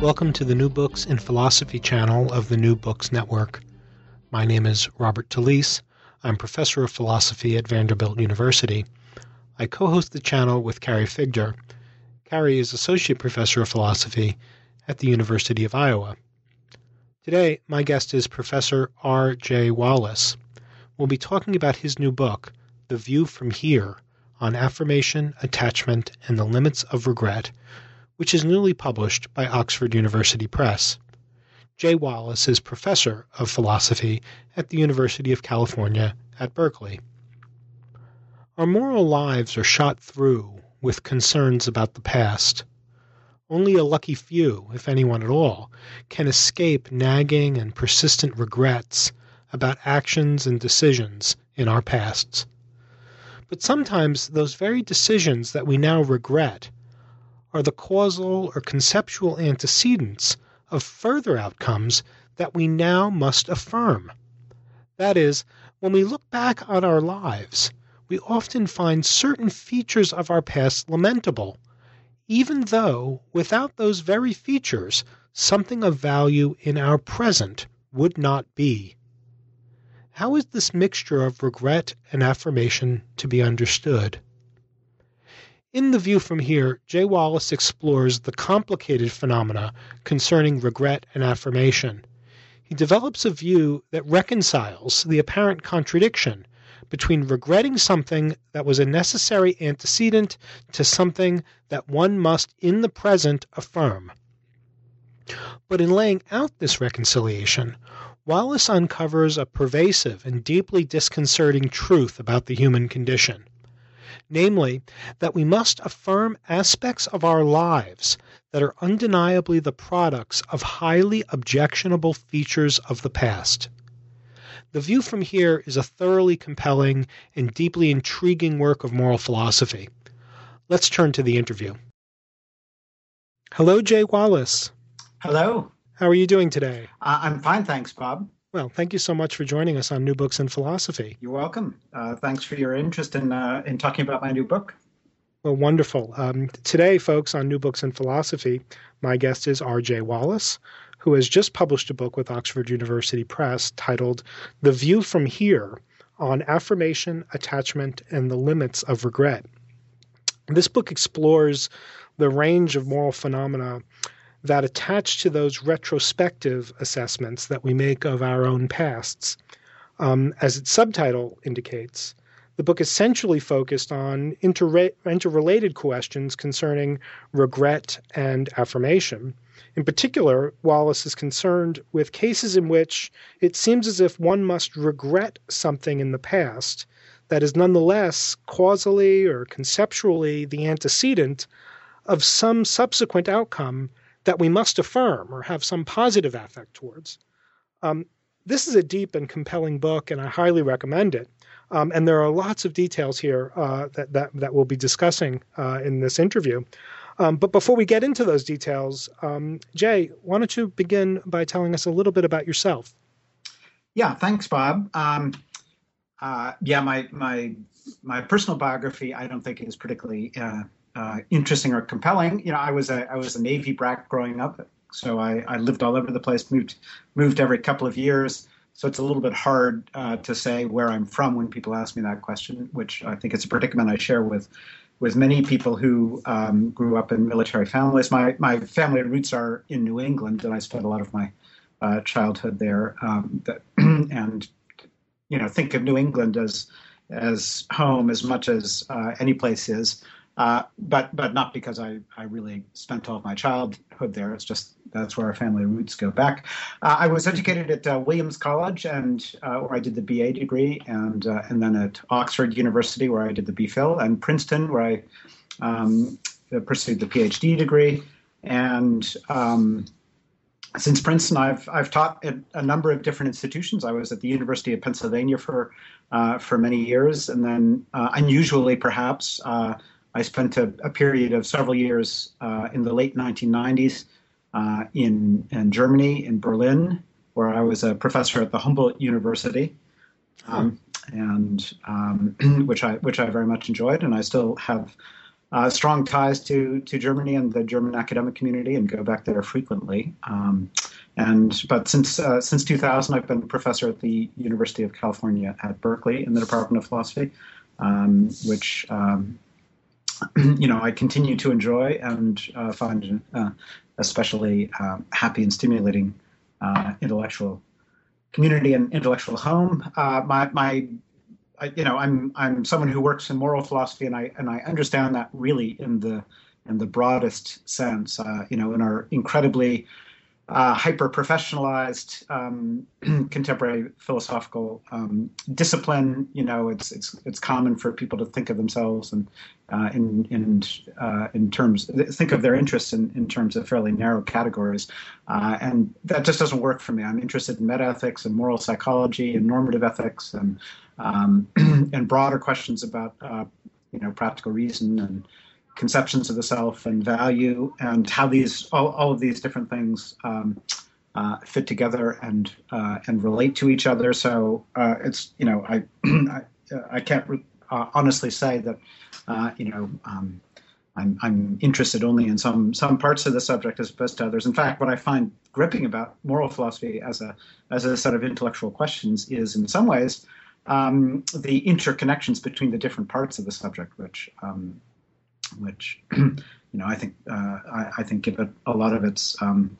Welcome to the New Books in Philosophy channel of the New Books Network. My name is Robert Talisse. I'm professor of philosophy at Vanderbilt University. I co host the channel with Carrie Figdor. Carrie is associate professor of philosophy at the University of Iowa. Today, my guest is Professor R. J. Wallace. We'll be talking about his new book, The View from Here on Affirmation, Attachment, and the Limits of Regret which is newly published by Oxford University Press. Jay Wallace is professor of philosophy at the University of California at Berkeley. Our moral lives are shot through with concerns about the past. Only a lucky few, if anyone at all, can escape nagging and persistent regrets about actions and decisions in our pasts. But sometimes those very decisions that we now regret are the causal or conceptual antecedents of further outcomes that we now must affirm. That is, when we look back on our lives, we often find certain features of our past lamentable, even though without those very features, something of value in our present would not be. How is this mixture of regret and affirmation to be understood? In The View from Here, Jay Wallace explores the complicated phenomena concerning regret and affirmation. He develops a view that reconciles the apparent contradiction between regretting something that was a necessary antecedent to something that one must in the present affirm. But in laying out this reconciliation, Wallace uncovers a pervasive and deeply disconcerting truth about the human condition namely, that we must affirm aspects of our lives that are undeniably the products of highly objectionable features of the past. The view from here is a thoroughly compelling and deeply intriguing work of moral philosophy. Let's turn to the interview. Hello, Jay Wallace. Hello. How are you doing today? Uh, I'm fine, thanks, Bob. Well, thank you so much for joining us on New Books in Philosophy. You're welcome. Uh, thanks for your interest in uh, in talking about my new book. Well, wonderful. Um, today, folks, on New Books in Philosophy, my guest is R.J. Wallace, who has just published a book with Oxford University Press titled The View from Here on Affirmation, Attachment, and the Limits of Regret. This book explores the range of moral phenomena that attached to those retrospective assessments that we make of our own pasts. Um, as its subtitle indicates, the book essentially focused on inter- interrelated questions concerning regret and affirmation. In particular, Wallace is concerned with cases in which it seems as if one must regret something in the past that is nonetheless causally or conceptually the antecedent of some subsequent outcome that we must affirm or have some positive affect towards. Um, this is a deep and compelling book, and I highly recommend it. Um, and there are lots of details here uh, that, that, that we'll be discussing uh, in this interview. Um, but before we get into those details, um, Jay, why don't you begin by telling us a little bit about yourself? Yeah, thanks, Bob. Um, uh, yeah, my my my personal biography, I don't think is particularly uh, uh, interesting or compelling. You know, I was a I was a Navy brat growing up, so I, I lived all over the place, moved moved every couple of years. So it's a little bit hard uh, to say where I'm from when people ask me that question, which I think it's a predicament I share with with many people who um, grew up in military families. My my family roots are in New England, and I spent a lot of my uh, childhood there. Um, that, and you know, think of New England as as home as much as uh, any place is. Uh, but but not because I, I really spent all of my childhood there. It's just that's where our family roots go back. Uh, I was educated at uh, Williams College, and uh, where I did the BA degree, and uh, and then at Oxford University, where I did the BPhil, and Princeton, where I um, pursued the PhD degree, and um, since Princeton, I've I've taught at a number of different institutions. I was at the University of Pennsylvania for for many years, and then unusually, perhaps, I spent a, a, period of several years uh, in the late 1990s uh, in in Germany, in Berlin, where I was a professor at the Humboldt University, um, and um, which I which I very much enjoyed, and I still have uh, strong ties to to Germany and the German academic community, and go back there frequently. Um, and but since uh, since 2000, I've been a professor at the University of California at Berkeley in the Department of Philosophy, um, which um, you know I continue to enjoy and uh, find uh, especially um, happy and stimulating uh, intellectual community and intellectual home. Uh, my my I, you know, I'm I'm someone who works in moral philosophy, and I and I understand that really in the in the broadest sense. Uh, you know, in our incredibly uh, hyper professionalized um, contemporary philosophical um, discipline. You know, it's it's it's common for people to think of themselves and uh, in in uh, in terms think of their interests in, in terms of fairly narrow categories, uh, and that just doesn't work for me. I'm interested in metaethics and moral psychology and normative ethics and um, and broader questions about uh, you know practical reason and conceptions of the self and value and how these all, all of these different things um, uh, fit together and uh, and relate to each other. So uh, it's you know I I, I, can't uh, honestly say that uh, you know. Um, I'm, I'm interested only in some some parts of the subject as opposed to others. In fact, what I find gripping about moral philosophy as a as a set of intellectual questions is, in some ways, um, the interconnections between the different parts of the subject, which um, which you know I think uh, I, I, think give it a lot of its um,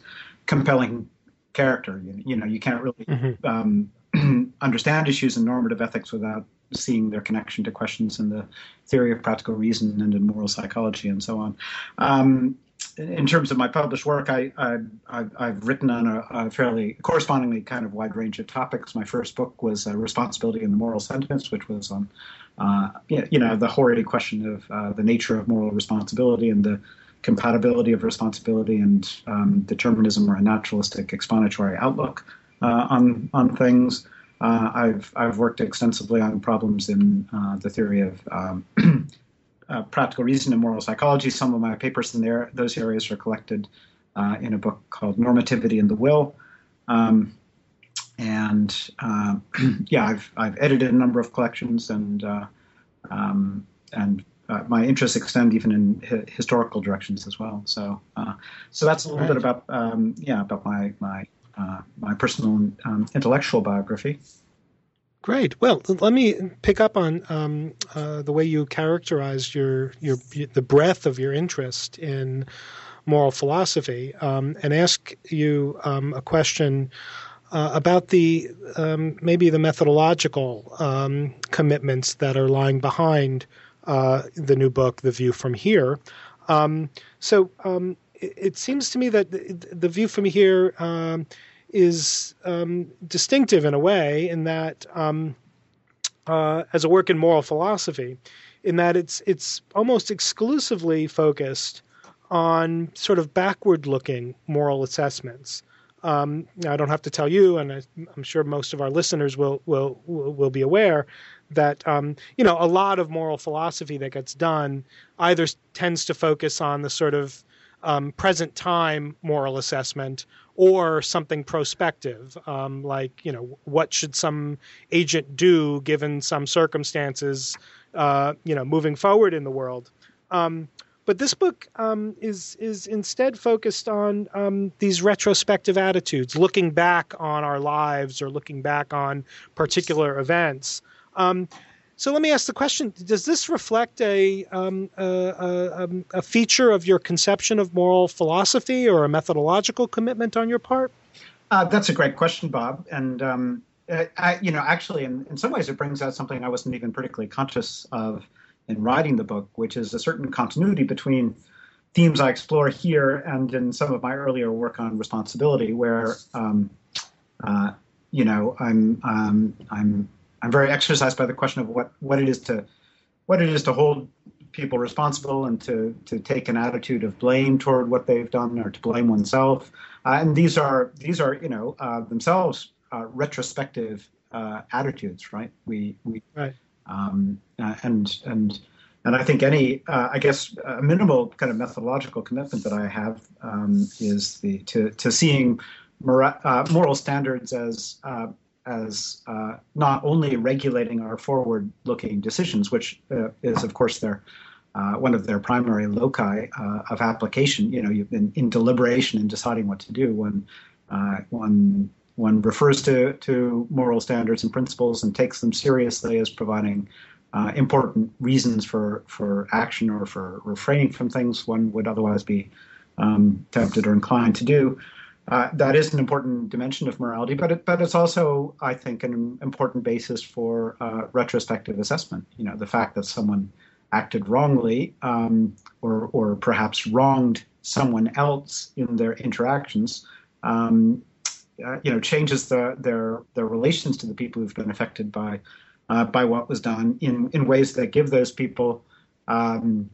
compelling character. You, you, know, you can't really mm-hmm. Um, understand issues in normative ethics without seeing their connection to questions in the theory of practical reason and in moral psychology and so on. Um, in terms of my published work, I, have written on a, a, fairly correspondingly kind of wide range of topics. My first book was uh, Responsibility and the Moral Sentiments, which was on, uh, you know, the hoary question of uh, the nature of moral responsibility and the compatibility of responsibility and um, determinism or a naturalistic explanatory outlook uh, on on things. Uh, I've I've worked extensively on problems in uh, the theory of um, uh, practical reason and moral psychology. Some of my papers in there, those areas are collected uh, in a book called Normativity and the Will. Um, and uh, yeah, I've, I've edited a number of collections and uh, um, and uh, my interests extend even in hi- historical directions as well. So uh, so that's a little right. bit about um, yeah about my my my personal um, intellectual biography. Great. Well, let me pick up on um, uh, the way you characterized your your the breadth of your interest in moral philosophy, um, and ask you um, a question uh, about the um, maybe the methodological um, commitments that are lying behind uh, the new book, The View from Here. Um, so it, it, seems to me that the, the view from here is um, distinctive in a way in that um, uh, as a work in moral philosophy, in that it's it's almost exclusively focused on sort of backward-looking moral assessments. Um, I don't have to tell you, and I, am sure most of our listeners will will will be aware that um, you know a lot of moral philosophy that gets done either tends to focus on the sort of um, present time moral assessment or something prospective, um, like you know what should some agent do given some circumstances, uh, you know, moving forward in the world. Um, but this book um, is is instead focused on um, these retrospective attitudes, looking back on our lives or looking back on particular events. Um, so let me ask the question: Does this reflect a, um, a, a, um, a, feature of your conception of moral philosophy or a methodological commitment on your part? Uh, that's a great question, Bob. And um, I, you know, actually, in, in some ways, it brings out something I wasn't even particularly conscious of in writing the book, which is a certain continuity between themes I explore here and in some of my earlier work on responsibility, where um, uh, you know I'm um, I'm I'm very exercised by the question of what what it is to what it is to hold people responsible and to to take an attitude of blame toward what they've done or to blame oneself. Uh, and these are these are you know uh, themselves uh, retrospective uh, attitudes, right? We we right. Um, uh, and and and I think any I guess a minimal kind of methodological commitment that I have um, is the to to seeing mora- moral standards as as uh, not only regulating our forward-looking decisions, which uh, is, of course, their uh, one of their primary loci uh, of application. You know, you've been in deliberation in deciding what to do when uh, one one refers to to moral standards and principles and takes them seriously as providing uh, important reasons for for action or for refraining from things one would otherwise be um, tempted or inclined to do. Uh, that is an important dimension of morality, but it, but it's also, I think, an important basis for uh, retrospective assessment. You know, the fact that someone acted wrongly um, or or perhaps wronged someone else in their interactions, um, uh, you know, changes the, their their relations to the people who've been affected by uh, by what was done in in ways that give those people. Um,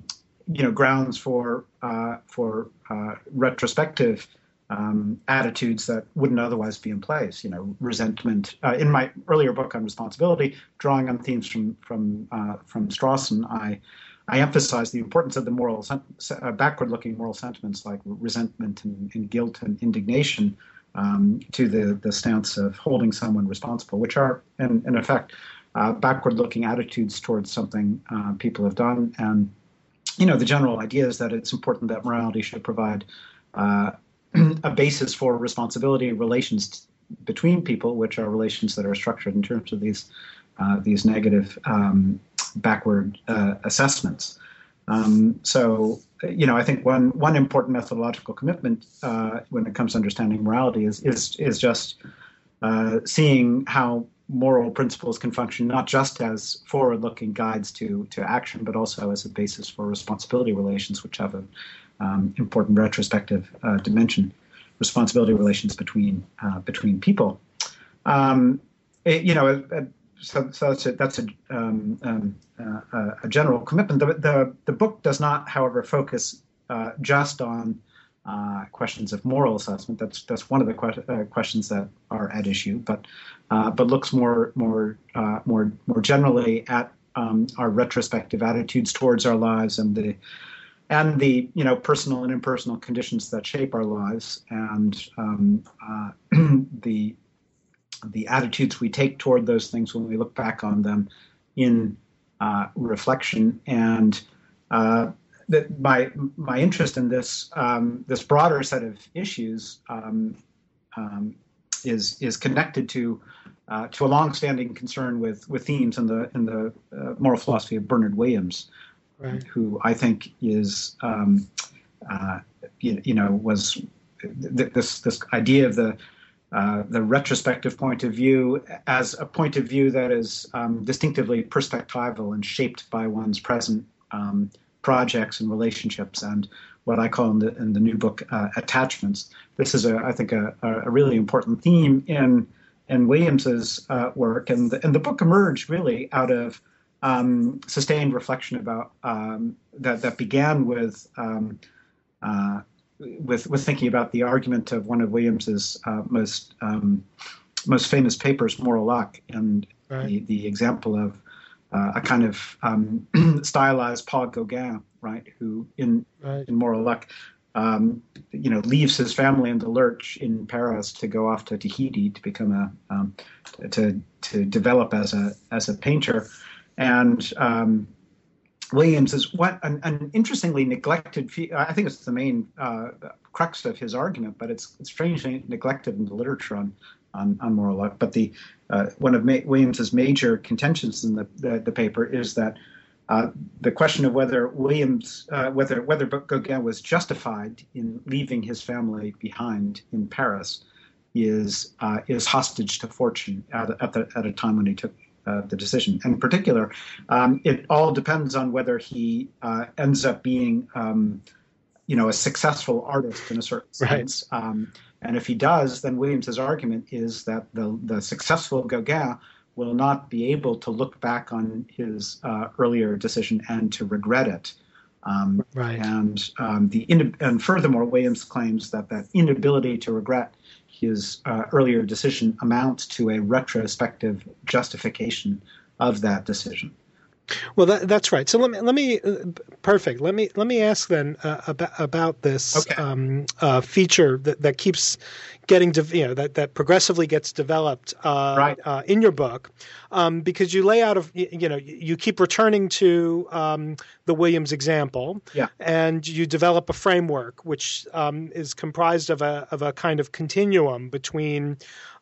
you know, grounds for uh, for uh, retrospective um, attitudes that wouldn't otherwise be in place. You know, resentment. Uh, in my earlier book on responsibility, drawing on themes from from uh, from Strawson, I I emphasize the importance of the moral uh, backward-looking moral sentiments like resentment and, and guilt and indignation um, to the the stance of holding someone responsible, which are in, in effect uh, backward-looking attitudes towards something uh, people have done and. You know, the general idea is that it's important that morality should provide uh, a basis for responsibility relations between people, which are relations that are structured in terms of these uh, these negative um, backward uh, assessments. Um, so, you know, I think one one important methodological commitment uh, when it comes to understanding morality is is is just uh, seeing how moral principles can function not just as forward-looking guides to to action, but also as a basis for responsibility relations, which have a um, important retrospective uh, dimension, responsibility relations between uh, between people. Um, it, you know, so, so, that's a, that's a, um, um uh, a general commitment. The, the, the book does not, however, focus uh, just on uh, questions of moral assessment. That's that's one of the que- uh, questions that are at issue, but but looks more more more more generally at um, our retrospective attitudes towards our lives and the and the you know personal and impersonal conditions that shape our lives and um, uh, the the attitudes we take toward those things when we look back on them in uh, reflection. And uh, my my interest in this um, this broader set of issues um, um is is connected to uh, to a long-standing concern with with themes in the in the uh, moral philosophy of Bernard Williams, right. who I think is, um, uh, you, you, know, was th- this this idea of the uh, the retrospective point of view as a point of view that is um, distinctively perspectival and shaped by one's present um, projects and relationships and what I call in the, in the new book uh, attachments. This is, a, I think, a, a really important theme in in Williams's uh, work, and the, and the book emerged really out of um, sustained reflection about um, that that began with um, uh, with with thinking about the argument of one of Williams's uh, most um, most famous papers, Moral Luck, and right. the, the example of uh, a kind of um, stylized Paul Gauguin, right, who in right. in Moral Luck. Um, you know, leaves his family in the lurch in Paris to go off to Tahiti to become a to to develop as a as a painter, and um, Williams is what an, an, interestingly neglected. I think it's the main uh, crux of his argument, but it's, it's strangely neglected in the literature on on, on moral luck. But the uh, one of Ma- Williams's major contentions in the, the, the paper is that uh, the question of whether Williams, uh, whether whether Gauguin was justified in leaving his family behind in Paris, is uh, is hostage to fortune at, at, the, at a time when he took uh, the decision. And in particular, um, it all depends on whether he uh, ends up being, um, you know, a successful artist in a certain sense. Right. Um, and if he does, then Williams's argument is that the the successful Gauguin will not be able to look back on his uh, earlier decision and to regret it. Um, right. And um, the in, and furthermore, Williams claims that that inability to regret his uh, earlier decision amounts to a retrospective justification of that decision. Well, that, that's right. So let me let me uh, perfect. Let me let me ask then uh, about about this okay. um, uh, feature that, that keeps getting de- you know that that progressively gets developed uh, right. Uh, in your book um, because you lay out of you know you keep returning to um, the Williams example yeah. and you develop a framework which um, is comprised of a of a kind of continuum between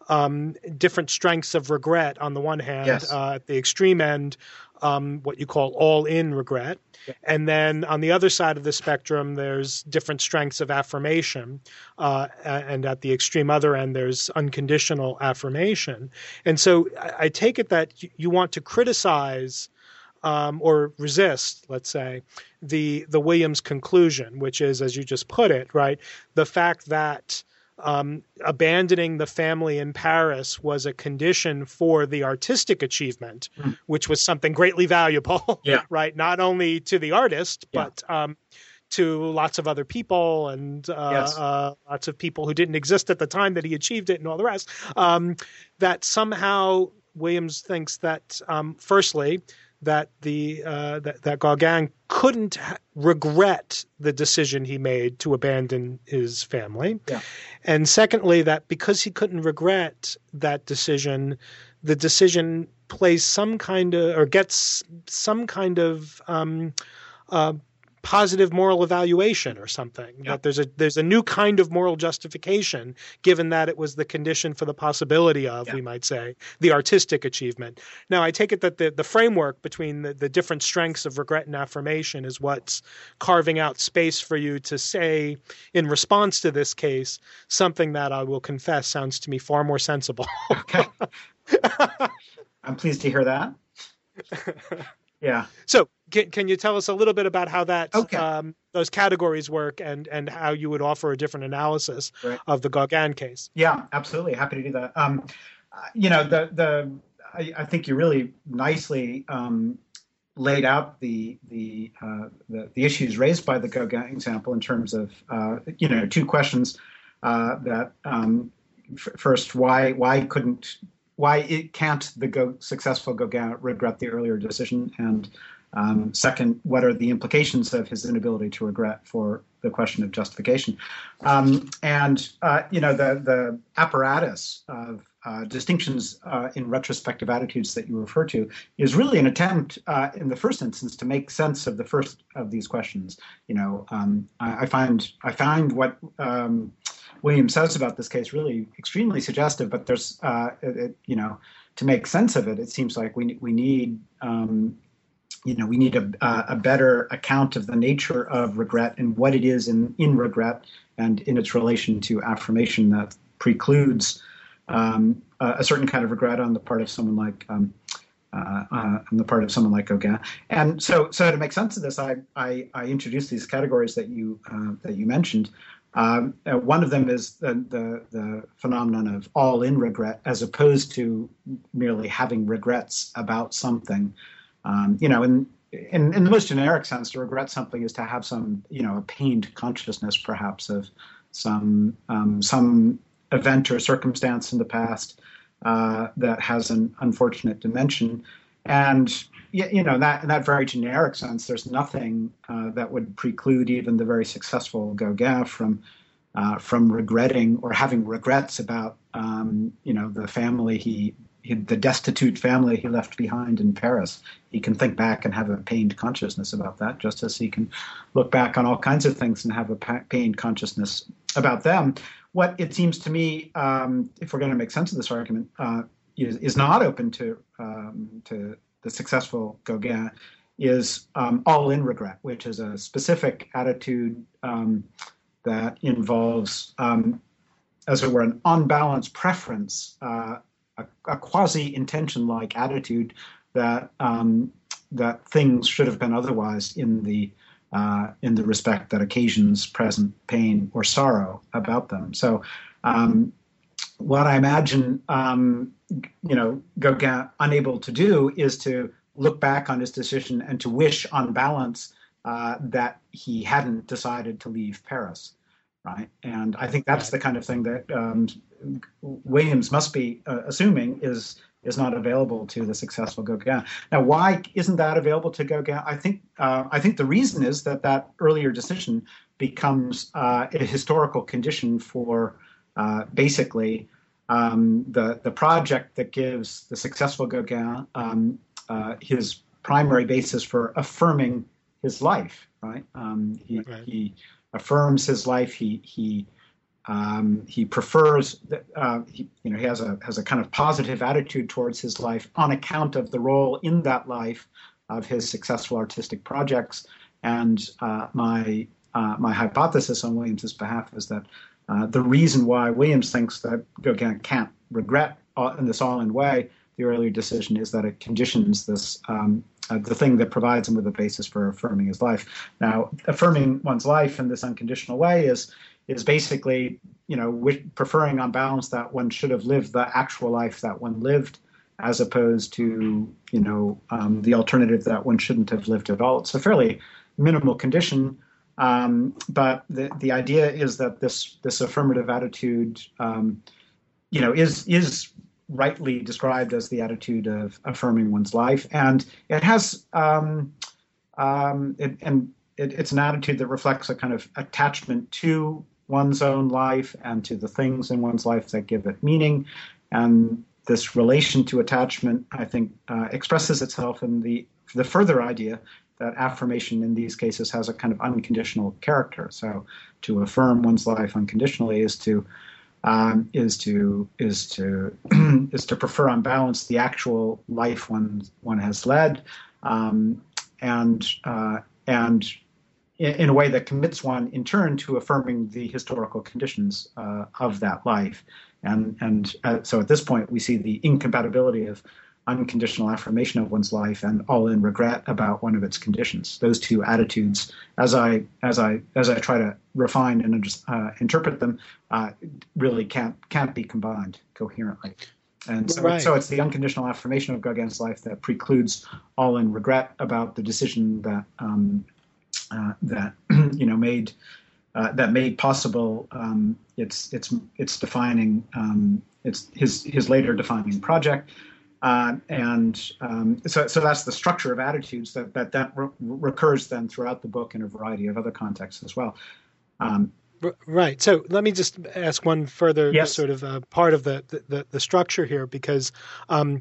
um, different strengths of regret on the one hand, yes. uh, at the extreme end, um, what you call all in regret. Yeah. And then on the other side of the spectrum, there's different strengths of affirmation. Uh, and at the extreme other end, there's unconditional affirmation. And so I, I take it that you want to criticize. Um, or resist, let's say, the the Williams conclusion, which is, as you just put it, right, the fact that um, abandoning the family in Paris was a condition for the artistic achievement, mm. which was something greatly valuable, yeah. right? Not only to the artist, yeah. but um, to lots of other people and uh, yes. uh, lots of people who didn't exist at the time that he achieved it and all the rest. Um, that somehow Williams thinks that, um, firstly, that the uh, that, that Gauguin couldn't ha- regret the decision he made to abandon his family, yeah. and secondly, that because he couldn't regret that decision, the decision plays some kind of or gets some kind of um, uh, positive moral evaluation or something yeah. that there's a there's a new kind of moral justification given that it was the condition for the possibility of yeah. we might say the artistic achievement now i take it that the, the framework between the, the different strengths of regret and affirmation is what's carving out space for you to say in response to this case something that i will confess sounds to me far more sensible okay i'm pleased to hear that yeah. So, can, can you tell us a little bit about how that okay. um, those categories work and and how you would offer a different analysis right. of the Gauguin case? Yeah, absolutely. Happy to do that. Um, you know, the the I, I, think you really nicely um, laid out the the, uh, the, the issues raised by the Gauguin example in terms of uh, you know two questions uh, that um, f- first why why couldn't why it can't the go, successful Gauguin regret the earlier decision, and um, second, what are the implications of his inability to regret for the question of justification? Um, and uh, you know the the apparatus of uh, distinctions uh, in retrospective attitudes that you refer to is really an attempt, uh, in the first instance, to make sense of the first of these questions. You know, um, I, I, find I find what um, William says about this case really extremely suggestive. But there's, uh, it, it, you know, to make sense of it, it seems like we we need. Um, you know, we need a, a better account of the nature of regret and what it is in, in regret and in its relation to affirmation that precludes um, a, a, certain kind of regret on the part of someone like um, uh, uh, on the part of someone like Gauguin. And so, so to make sense of this, I I, I introduced these categories that you uh, that you mentioned. Um, uh, one of them is the, the, the phenomenon of all-in regret, as opposed to merely having regrets about something. Um, you know, in, in in the most generic sense, to regret something is to have some you know a pained consciousness, perhaps of some um, some event or circumstance in the past uh, that has an unfortunate dimension. And you know that in that very generic sense, there's nothing uh, that would preclude even the very successful Gauguin from uh, from regretting or having regrets about um, you know the family he, he, the destitute family he left behind in Paris. He can think back and have a pained consciousness about that, just as he can look back on all kinds of things and have a pained consciousness about them. What it seems to me, um, if we're going to make sense of this argument, uh, is, is not open to um, to the successful Gauguin is um, all in regret, which is a specific attitude um, that involves, um, as it were, an unbalanced preference, uh, a, a quasi intention like attitude that um, that things should have been otherwise in the uh, in the respect that occasions present pain or sorrow about them. So, um, what I imagine, um, you know, Gauguin unable to do is to look back on his decision and to wish, on balance, uh, that he hadn't decided to leave Paris, right? And I think that's the kind of thing that um, Williams must be uh, assuming is is not available to the successful Gauguin. Now, why isn't that available to Gauguin? I think uh, I think the reason is that that earlier decision becomes uh, a historical condition for uh, basically um, the the project that gives the successful Gauguin um, uh, his primary basis for affirming his life. Right? Um, he, right. he affirms his life. He he um, he prefers, uh, he, you know, he has a has a kind of positive attitude towards his life on account of the role in that life of his successful artistic projects. And uh, my uh, my hypothesis on Williams's behalf is that uh, the reason why Williams thinks that Gauguin can't regret in this all-in way the earlier decision is that it conditions this um, uh, the thing that provides him with a basis for affirming his life. Now, affirming one's life in this unconditional way is is basically, you know, preferring on balance that one should have lived the actual life that one lived, as opposed to, you know, um, the alternative that one shouldn't have lived at all. It's a fairly minimal condition, um, but the the idea is that this this affirmative attitude, um, you know, is is rightly described as the attitude of affirming one's life, and it has um, um, it, and it, it's an attitude that reflects a kind of attachment to one's own life and to the things in one's life that give it meaning. And this relation to attachment, I think, uh, expresses itself in the the further idea that affirmation in these cases has a kind of unconditional character. So, to affirm one's life unconditionally is to um, is to is to is to prefer on balance the actual life one one has led, um, and uh, and in, a way that commits one in turn to affirming the historical conditions uh, of that life. And, and uh, so at this point, we see the incompatibility of unconditional affirmation of one's life and all in regret about one of its conditions. Those two attitudes, as I as I as I try to refine and uh, interpret them, uh, really can't can't be combined coherently. And so, right. so it's the unconditional affirmation of Gauguin's life that precludes all in regret about the decision that um, uh, that you know made uh, that made possible um, its its its defining um, its his his later defining project. Uh, and um, so, so that's the structure of attitudes that that that re- recurs then throughout the book in a variety of other contexts as well. Um, Right. So let me just ask one further yes. sort of uh, part of the, the, the structure here, because um,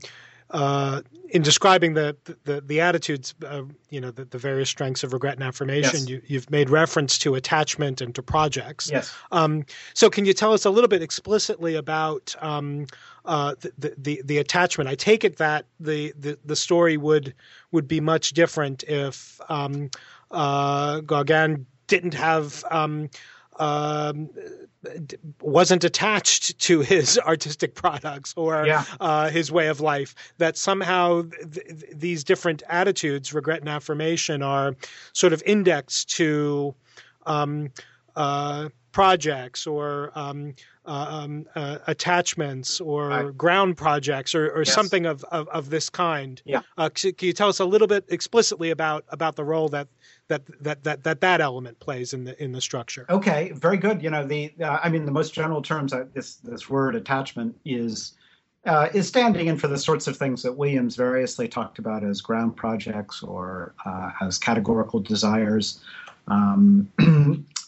uh, in describing the the, the attitudes, uh, you know, the, the, various strengths of regret and affirmation, yes. you, have made reference to attachment and to projects. Yes. Um, so, can you tell us a little bit explicitly about um, uh, the, the, the attachment? I take it that the, the, the story would would be much different if um, uh, Gauguin didn't have um, wasn't attached to his artistic products or yeah. uh, his way of life. That somehow th- these different attitudes, regret and affirmation, are sort of indexed to um, uh, projects or um, uh, um, uh, attachments or right. ground projects or, or yes. something of, of, of, this kind. Yeah. Uh, can you tell us a little bit explicitly about about the role that that that that that, that element plays in the in the structure? Okay, very good. You know, the uh, I mean, the most general terms uh, this this word attachment is. Uh, is standing in for the sorts of things that Williams variously talked about as ground projects or as categorical desires. Um,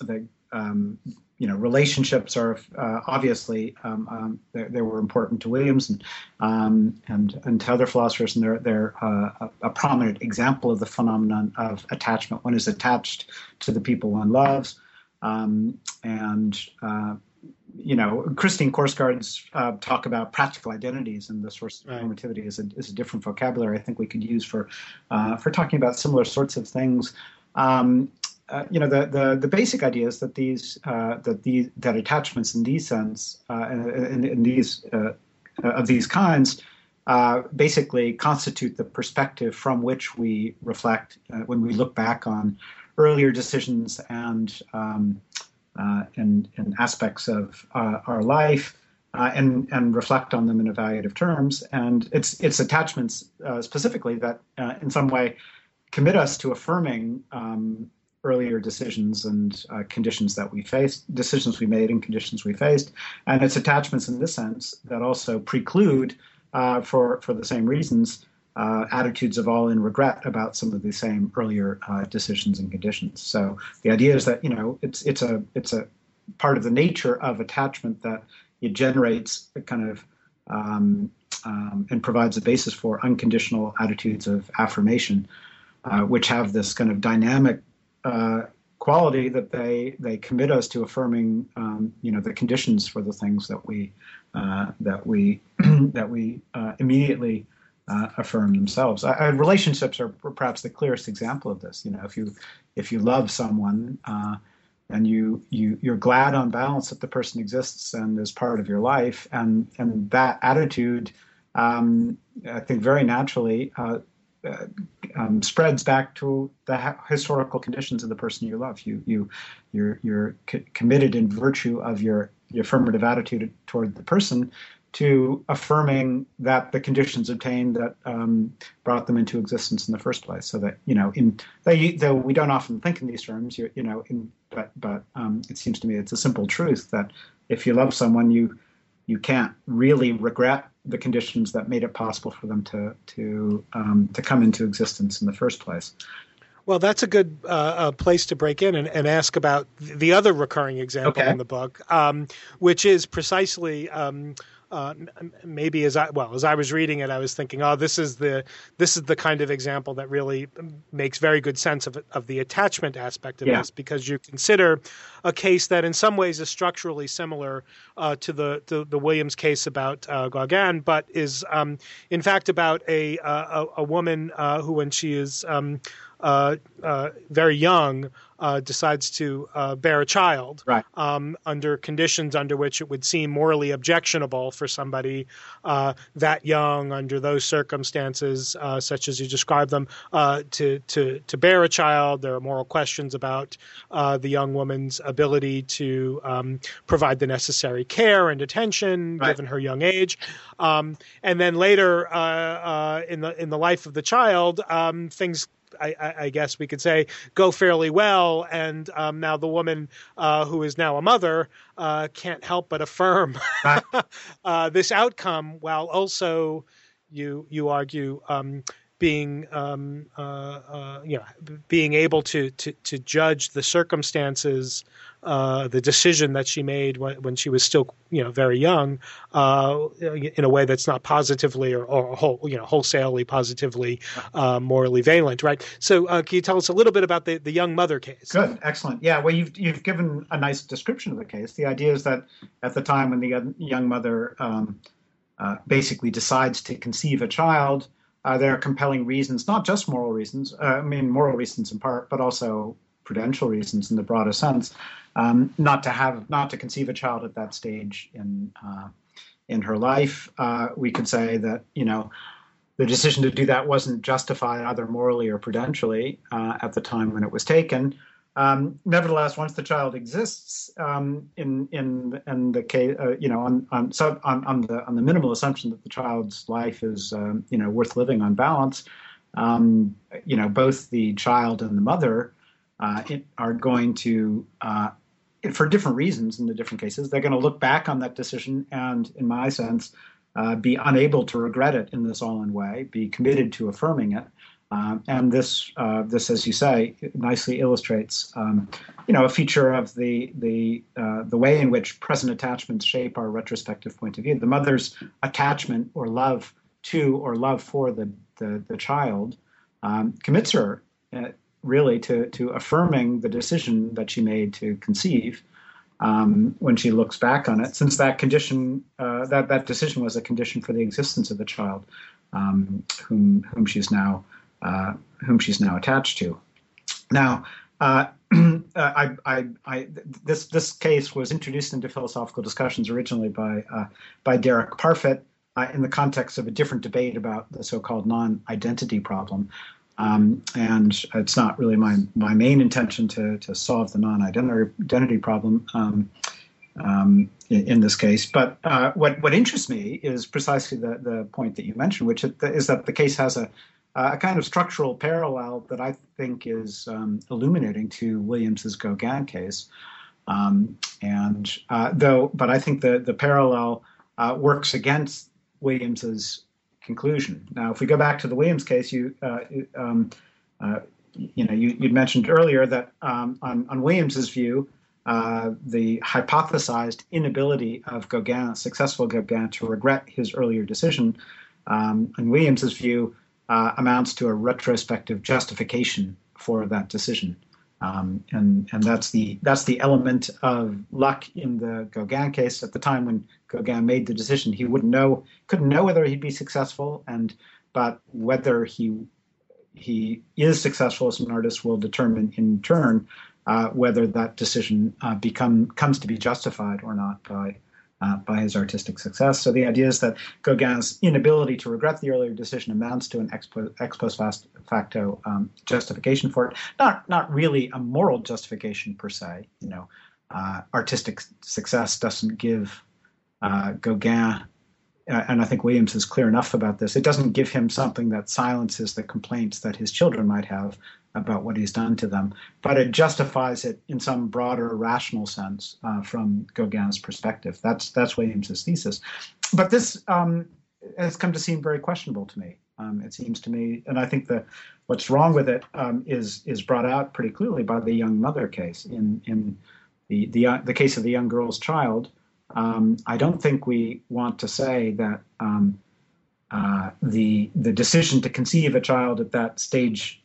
the um, you know, relationships are uh, obviously um, um, they, they, were important to Williams and um, and, and to other philosophers, and they're they're uh, a, a, prominent example of the phenomenon of attachment. One is attached to the people one loves, um, and uh, you know, Christine Korsgaard's uh, talk about practical identities and the source of right. normativity is a, is a different vocabulary I think we could use for uh, for talking about similar sorts of things. Um, uh, you know the, the the basic idea is that these uh, that these that attachments in these sense uh, in, in, these uh, uh, of these kinds basically constitute the perspective from which we reflect when we look back on earlier decisions and um, and, and aspects of our life. uh, and and reflect on them in evaluative terms. And it's it's attachments uh, specifically that uh, in some way commit us to affirming um, earlier decisions and uh, conditions that we faced, decisions we made and conditions we faced. And it's attachments in this sense that also preclude, uh, for for the same reasons. Uh, attitudes of all in regret about some of the same earlier decisions and conditions. So the idea is that you know it's it's a it's a part of the nature of attachment that it generates a kind of um, um, and provides a basis for unconditional attitudes of affirmation, uh, which have this kind of dynamic uh, quality that they they commit us to affirming, um, you know, the conditions for the things that we uh, that we that we uh, immediately uh, affirm themselves. I, I, relationships are perhaps the clearest example of this. You know, if you if you love someone uh, and you you you're glad on balance that the person exists and is part of your life and and that attitude um, I think very naturally uh, um, spreads back to the ha- historical conditions of the person you love. You you you're you're c- committed in virtue of your, your affirmative attitude toward the person to affirming that the conditions obtained that um, brought them into existence in the first place. So that you know, in though we don't often think in these terms, you, you know, in, but but um, it seems to me it's a simple truth that if you love someone, you you can't really regret the conditions that made it possible for them to to um, to come into existence in the first place. Well, that's a good uh, uh, place to break in and, and, ask about the other recurring example okay. in the book, um, which is precisely um, uh, maybe as I well as I was reading it, I was thinking, oh, this is the this is the kind of example that really makes very good sense of of the attachment aspect of yeah. this because you consider a case that in some ways is structurally similar uh, to the, the, the Williams case about uh, Gauguin, but is um, in fact about a a, a woman uh, who, when she is um, uh, uh, very young, uh, decides to uh, bear a child right. um, under conditions under which it would seem morally objectionable for somebody uh, that young, under those circumstances, uh, such as you describe them, to, to, to bear a child. There are moral questions about the young woman's ability to um, provide the necessary care and attention right. given her young age. Um, and then later in the in the life of the child, um, things I, I, guess we could say, go fairly well. And um, now the woman uh, who is now a mother uh, can't help but affirm uh, this outcome, while also you you argue um, being um, uh, uh, you know being able to, to to judge the circumstances uh, the decision that she made when, when, she was still, you know, very young, uh, in a way that's not positively or, or whole, you know, wholesalely positively uh, morally valent, right? So, uh, can you tell us a little bit about the, the young mother case? Good, excellent. Yeah, well, you've you've given a nice description of the case. The idea is that at the time when the young mother um, basically decides to conceive a child. There are compelling reasons, not just moral reasons. I mean, moral reasons in part, but also prudential reasons in the broader sense, um, not to have not to conceive a child at that stage in uh, in her life. Uh, we could say that you know the decision to do that wasn't justified either morally or prudentially uh, at the time when it was taken. Um, nevertheless, once the child exists, um, in in in the case, uh, you know, on on, on on the on the minimal assumption that the child's life is um, you know worth living on balance, um, you know, both the child and the mother uh, are going to, uh, for different reasons in the different cases, they're going to look back on that decision and, in my sense, uh, be unable to regret it in this all-in way, be committed to affirming it. Um, and this, uh, this, as you say, nicely illustrates, um, you know, a feature of the the uh, the way in which present attachments shape our retrospective point of view. The mother's attachment or love to or love for the the, the child um, commits her uh, really to, to affirming the decision that she made to conceive um, when she looks back on it, since that condition, uh, that, that decision was a condition for the existence of the child um, whom, whom she's now uh, whom she's now attached to. Now, uh, I, I, I, this this case was introduced into philosophical discussions originally by uh, by Derek Parfit uh, in the context of a different debate about the so-called non-identity problem. Um, and it's not really my, my main intention to, to solve the non-identity identity problem. Um, um, in, in, this case. But uh, what what interests me is precisely the the point that you mentioned, which is that the case has a a kind of structural parallel that I think is um, illuminating to Williams's Gauguin case. Um, and uh, though, but I think the the parallel uh, works against Williams's conclusion. Now, if we go back to the Williams case, you uh, um, uh, you know you, would mentioned earlier that um, on, on Williams's view, uh, the hypothesized inability of Gauguin, successful Gauguin, to regret his earlier decision, um, in Williams's view, uh, amounts to a retrospective justification for that decision. Um, and and that's the that's the element of luck in the Gauguin case. At the time when Gauguin made the decision, he wouldn't know, couldn't know whether he'd be successful, and but whether he he is successful as an artist will determine in turn uh, whether that decision uh, become comes to be justified or not by uh, by his artistic success. So the idea is that Gauguin's inability to regret the earlier decision amounts to an ex, post facto um, justification for it. Not not really a moral justification per se. You know, uh, artistic success doesn't give uh, Gauguin. And I think Williams is clear enough about this. It doesn't give him something that silences the complaints that his children might have about what he's done to them, but it justifies it in some broader rational sense uh, from Gauguin's perspective. That's that's Williams's thesis. But this um, has come to seem very questionable to me. Um, it seems to me, and I think that what's wrong with it um, is is brought out pretty clearly by the young mother case in in the the uh, the case of the young girl's child. Um, I don't think we want to say that um, uh, the the decision to conceive a child at that stage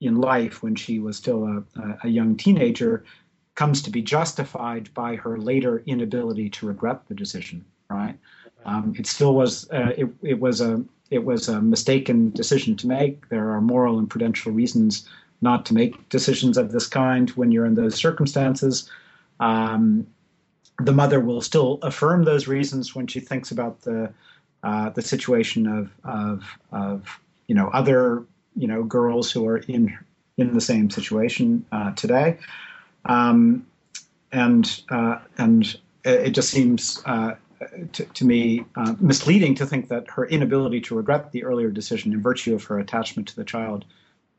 in life when she was still a, a young teenager comes to be justified by her later inability to regret the decision. Right? Um, it still was uh, it, it was a it was a mistaken decision to make. There are moral and prudential reasons not to make decisions of this kind when you're in those circumstances. Um, the mother will still affirm those reasons when she thinks about the uh, the situation of, of of you know other you know girls who are in in the same situation uh, today, um, and uh, and it just seems uh, to, to, me uh, misleading to think that her inability to regret the earlier decision in virtue of her attachment to the child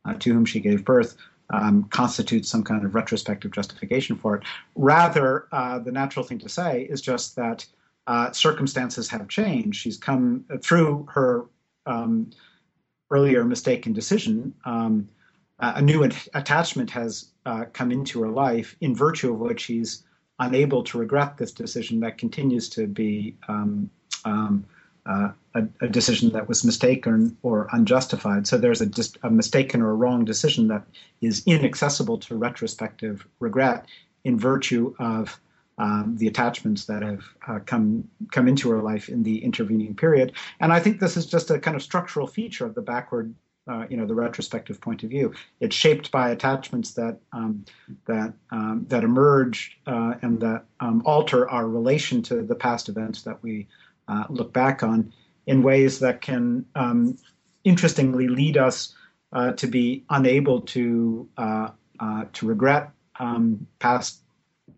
uh, to whom she gave birth um, constitutes some kind of retrospective justification for it. Rather, uh, the natural thing to say is just that circumstances have changed. She's come through her um, earlier mistaken decision, um, a new attachment has uh, come into her life in virtue of which she's unable to regret this decision that continues to be um, um, uh, a, a, decision that was mistaken or unjustified. So there's a, a mistaken or a wrong decision that is inaccessible to retrospective regret in virtue of um, the attachments that have uh, come come into her life in the intervening period. And I think this is just a kind of structural feature of the backward, uh, you know, the retrospective point of view. It's shaped by attachments that um, that um, that emerge uh, and that um, alter our relation to the past events that we uh, look back on in ways that can um, interestingly lead us uh, to be unable to uh, to regret um, past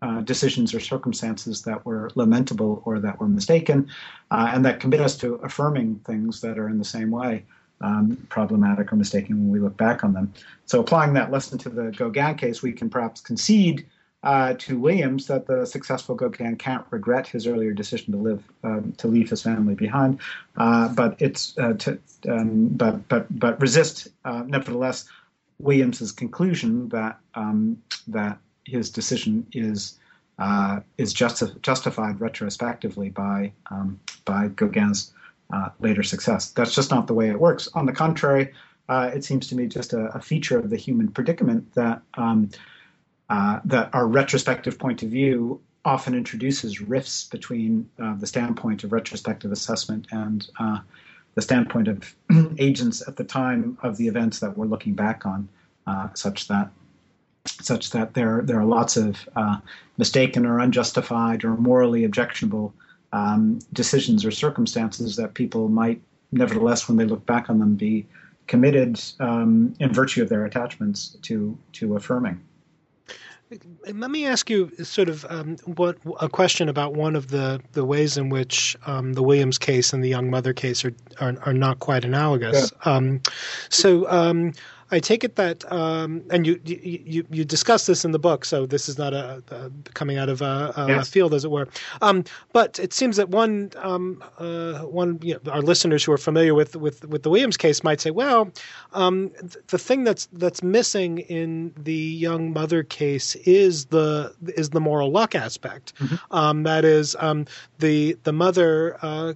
uh, decisions or circumstances that were lamentable or that were mistaken, uh, and that commit us to affirming things that are in the same way um, problematic or mistaken when we look back on them. So, applying that lesson to the Gauguin case, we can perhaps concede uh, to Williams that the successful Gauguin can't regret his earlier decision to live um, to leave his family behind, uh, but it's uh, to, um, but but but resist uh, nevertheless Williams's conclusion that um, that his decision is uh, is justi- justified retrospectively by um, by Gauguin's uh, later success. That's just not the way it works. On the contrary, it seems to me just a, a, feature of the human predicament that um, uh, that our retrospective point of view often introduces rifts between uh, the standpoint of retrospective assessment and uh, the standpoint of agents at the time of the events that we're looking back on, such that such that there there are lots of uh, mistaken or unjustified or morally objectionable um, decisions or circumstances that people might nevertheless, when they look back on them, be committed um, in virtue of their attachments to to affirming. Let me ask you sort of um, what a question about one of the, the ways in which um, the Williams case and the Young Mother case are are, are not quite analogous. Yeah. Um, so um, I take it that, um, and you, you you discuss this in the book, so this is not a, a coming out of a, a yes. field, as it were. Um, but it seems that one um, uh, one you know, our listeners who are familiar with, with with the Williams case might say, well, um, the thing that's that's missing in the young mother case is the is the moral luck aspect. Mm-hmm. Um, that is, um, the the mother uh,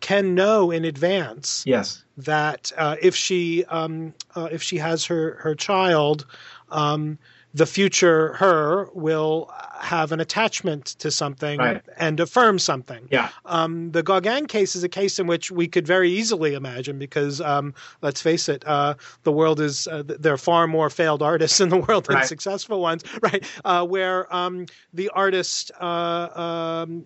can know in advance. Yes that uh, if she um, uh, if she has her her child, um, the future her will have an attachment to something right. and affirm something. Yeah. Um, the Gauguin case is a case in which we could very easily imagine because um, let's face it, uh, the world is uh, there are far more failed artists in the world than right. successful ones, right? Uh, where um, the artist uh, um,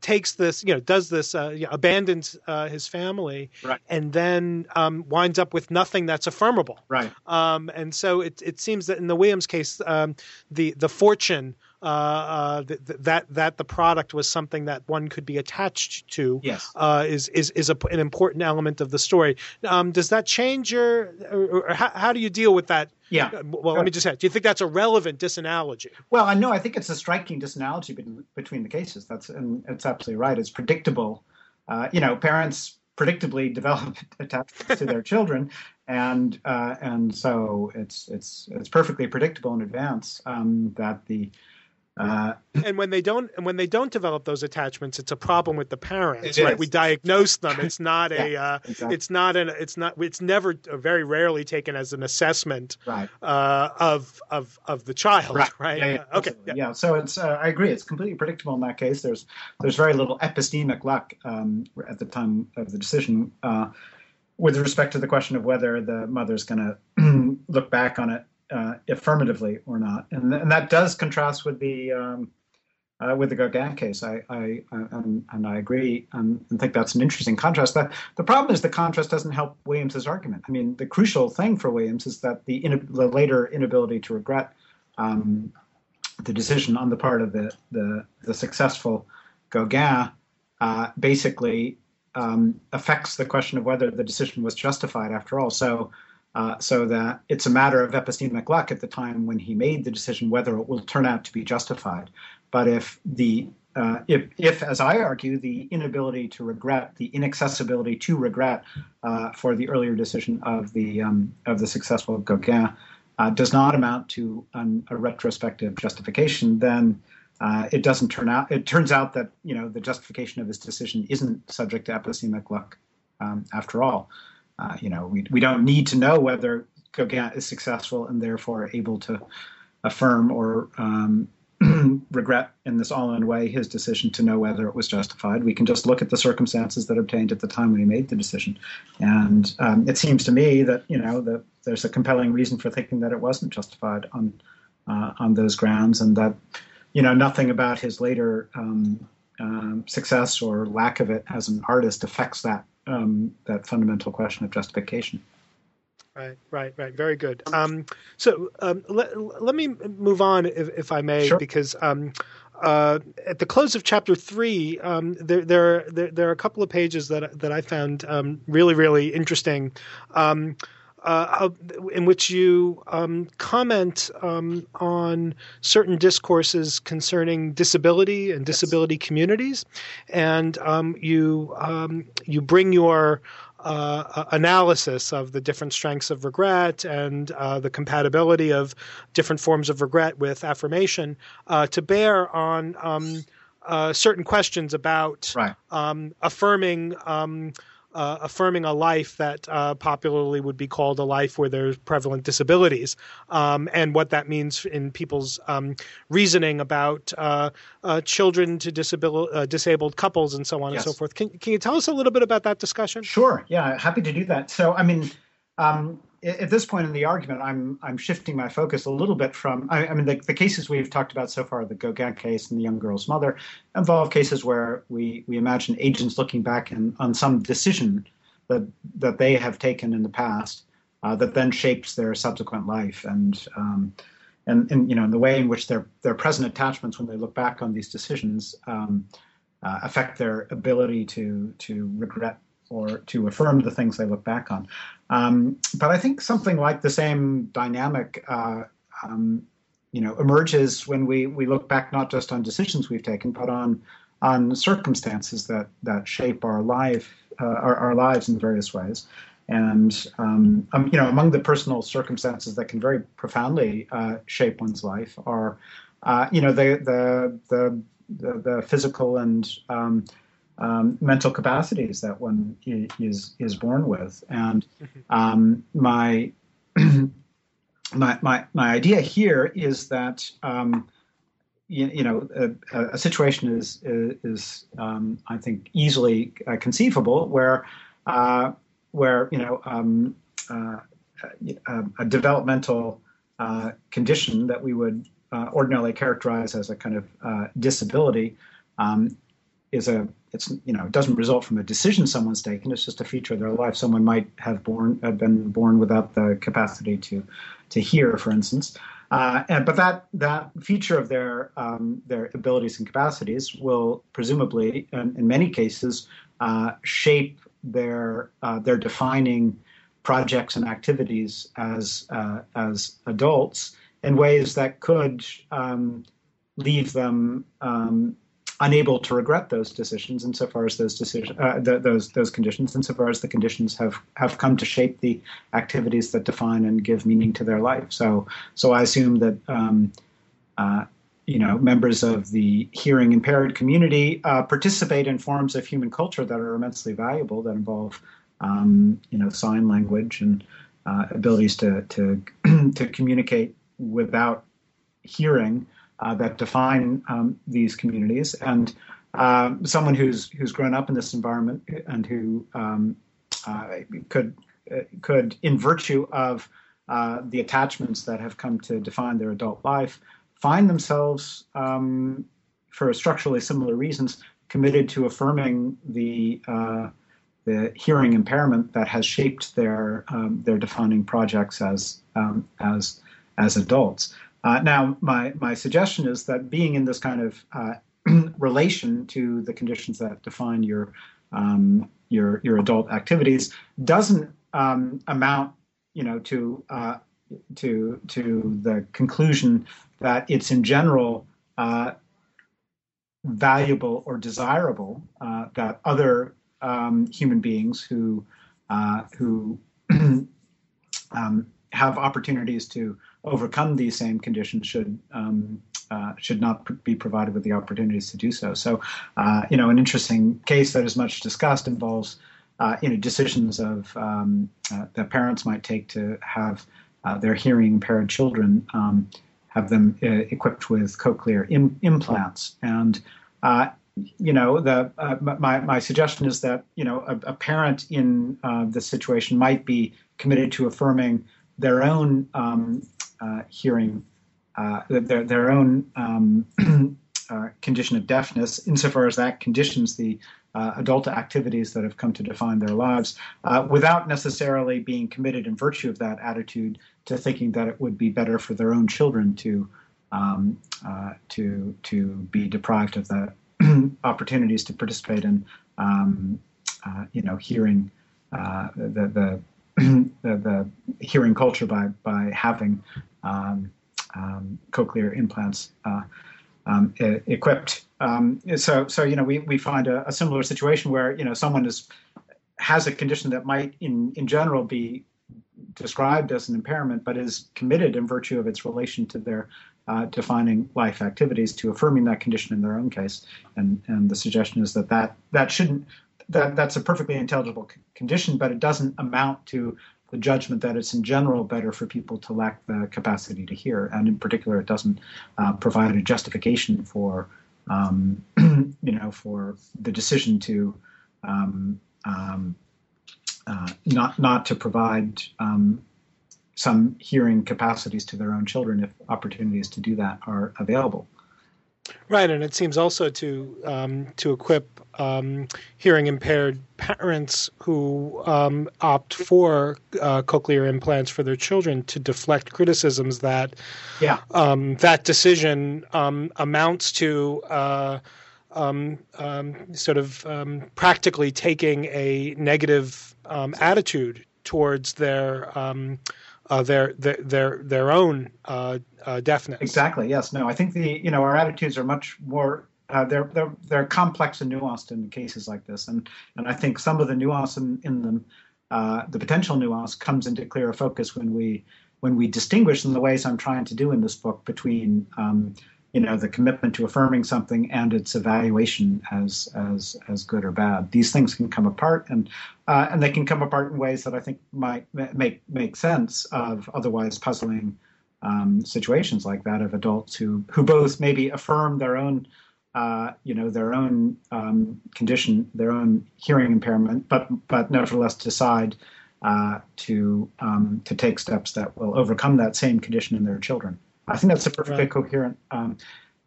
takes this, you know, does this, uh, you know, abandons uh, his family, right. and then um, winds up with nothing that's affirmable. Right. Um, and so it it seems that in the Williams case, um, the the fortune uh, uh, that that the product was something that one could be attached to. Yes. Uh, is is is a, an important element of the story. Um, does that change your, or, or how, how, do you deal with that? Yeah. Uh, well, let me just ask. Do you think that's a relevant disanalogy? Well, I know. I think it's a striking disanalogy between, between the cases. That's and it's absolutely right. It's predictable. Uh, you know, parents predictably develop attachments to their children, and uh, and so it's it's it's perfectly predictable in advance um, that the uh, and when they don't, and when they don't develop those attachments, it's a problem with the parents, right? Is. We diagnose them. It's not a, uh, exactly. it's not an, it's not, it's never, uh, very rarely taken as an assessment, right. uh, of of of the child, right? right? Yeah, yeah, okay, yeah. So it's, uh, I agree, it's completely predictable in that case. There's there's very little epistemic luck um, at the time of the decision. Uh, with respect to the question of whether the mother's going to look back on it uh, affirmatively or not, and, and that does contrast with the um, uh, with the Gauguin case. I, I, I and, and, I agree and, and, think that's an interesting contrast. The problem is the contrast doesn't help Williams's argument. I mean, the crucial thing for Williams is that the, in, the later inability to regret um, the decision on the part of the the, the successful Gauguin uh, basically um, affects the question of whether the decision was justified after all. So uh, so that it's a matter of epistemic luck at the time when he made the decision whether it will turn out to be justified. But if the uh, if, if, as I argue, the inability to regret, the inaccessibility to regret uh, for the earlier decision of the um, of the successful Gauguin uh, does not amount to an, a retrospective justification, then uh, it doesn't turn out. It turns out that you know the justification of his decision isn't subject to epistemic luck um, after all. Uh, you know, we, we don't need to know whether Gauguin is successful and therefore able to affirm or um, regret in this all-in way his decision to know whether it was justified. We can just look at the circumstances that obtained at the time when he made the decision, and um, it seems to me that you know that there's a compelling reason for thinking that it wasn't justified on uh, on those grounds, and that you know nothing about his later um, um, success or lack of it as an artist affects that um, that fundamental question of justification. Right, right, right. Very good. Um, so um, let, let me move on, if, if I may, sure. because um, uh, at the close of chapter three, um, there, there, there, there, are a couple of pages that that I found um, really, really interesting. Uh, in which you um, comment um, on certain discourses concerning disability and disability yes. communities, and um, you um, you bring your uh, analysis of the different strengths of regret and uh, the compatibility of different forms of regret with affirmation uh, to bear on um, uh, certain questions about right. um, affirming um, uh, affirming a life that uh, popularly would be called a life where there's prevalent disabilities, um, and what that means in people's um, reasoning about uh, uh children to disabil- uh, disabled couples and so on yes. and so forth. Can, can you tell us a little bit about that discussion? Sure. Yeah, happy to do that. So, I mean, um, at this point in the argument, I'm I'm shifting my focus a little bit from. I, I, mean, the, the cases we've talked about so far, the Gauguin case and the young girl's mother, involve cases where we we imagine agents looking back and, on some decision that that they have taken in the past uh, that then shapes their subsequent life. And um, and, and you know, in the way in which their their present attachments, when they look back on these decisions, um, uh, affect their ability to to regret or to affirm the things they look back on. Um, but I think something like the same dynamic, uh, um, you know, emerges when we we look back not just on decisions we've taken, but on on circumstances that that shape our life, uh, our, our lives in various ways. And um, um, you know, among the personal circumstances that can very profoundly uh, shape one's life are, uh, you know, the the the the, the physical and um, um, mental capacities that one is is born with. And um, my my my my idea here is that um, you, you, know a, a, situation is is, is um, I think easily uh, conceivable where uh, where you know um, uh, a, a, developmental uh, condition that we would uh, ordinarily characterize as a kind of uh, disability um, is a it's you know it doesn't result from a decision someone's taken. It's just a feature of their life. Someone might have born have been born without the capacity to to hear for instance. Uh, and, but that that feature of their um, their abilities and capacities will presumably in, in many cases uh, shape their uh, their defining projects and activities as uh, as adults in ways that could um, leave them um, unable to regret those decisions insofar as those decisions uh, the, those those conditions insofar as the conditions have have come to shape the activities that define and give meaning to their life. So so I assume that um, uh, you know members of the hearing impaired community uh, participate in forms of human culture that are immensely valuable that involve um, you know sign language and uh, abilities to to to communicate without hearing uh, that define um, these communities. And uh, someone who's who's grown up in this environment and who um, uh, could uh, could, in virtue of uh, the attachments that have come to define their adult life, find themselves, um, for structurally similar reasons, committed to affirming the uh, the hearing impairment that has shaped their um, their defining projects as um, as as adults. Uh, now, my, my suggestion is that being in this kind of uh, relation to the conditions that define your um, your your adult activities doesn't um, amount, you know, to uh, to to the conclusion that it's in general uh, valuable or desirable uh, that other um, human beings who uh, who um, have opportunities to overcome these same conditions should um, uh, should not be provided with the opportunities to do so. So, uh, you know, an interesting case that is much discussed involves uh, you know decisions of um, uh, that parents might take to have uh, their hearing impaired children um, have them uh, equipped with cochlear Im- implants and. you know, the my my suggestion is that you know a, a parent in this situation might be committed to affirming their own um, hearing, uh, their, their own um, uh, condition of deafness, insofar as that conditions the uh, adult activities that have come to define their lives, uh, without necessarily being committed in virtue of that attitude to thinking that it would be better for their own children to um, to to be deprived of the opportunities to participate in um, you know hearing the the the, the, hearing culture by by having um, um, cochlear implants uh, um, equipped. Um, so so you know we we find a, a, similar situation where you know someone is has a condition that might in in general be described as an impairment, but is committed in virtue of its relation to their uh, defining life activities to affirming that condition in their own case. And and the suggestion is that that that shouldn't that that's a perfectly intelligible condition, but it doesn't amount to the judgment that it's in general better for people to lack the capacity to hear, and in particular, it doesn't uh, provide a justification for um, you know for the decision to um, um, uh, not not to provide um, some hearing capacities to their own children if opportunities to do that are available. Right, and it seems also to um, to equip um, hearing impaired parents who um, opt for uh, cochlear implants for their children to deflect criticisms that yeah. Um, that decision um, amounts to. Uh, um, sort of practically taking a negative attitude towards their uh, their, their their their own uh, uh, deafness. Exactly. Yes. No. I think the you know our attitudes are much more. Uh, they're they're they're complex and nuanced in cases like this, and and I think some of the nuance in, in them, uh, the potential nuance, comes into clearer focus when we when we distinguish in the ways I'm trying to do in this book between um, you know the commitment to affirming something and its evaluation as as as good or bad. These things can come apart, and uh, and they can come apart in ways that I think might make make sense of otherwise puzzling um, situations like that of adults who who both maybe affirm their own. Uh, you know their own um, condition, their own hearing impairment, but but nevertheless decide uh, to um, to take steps that will overcome that same condition in their children. I think that's a perfectly right. coherent um,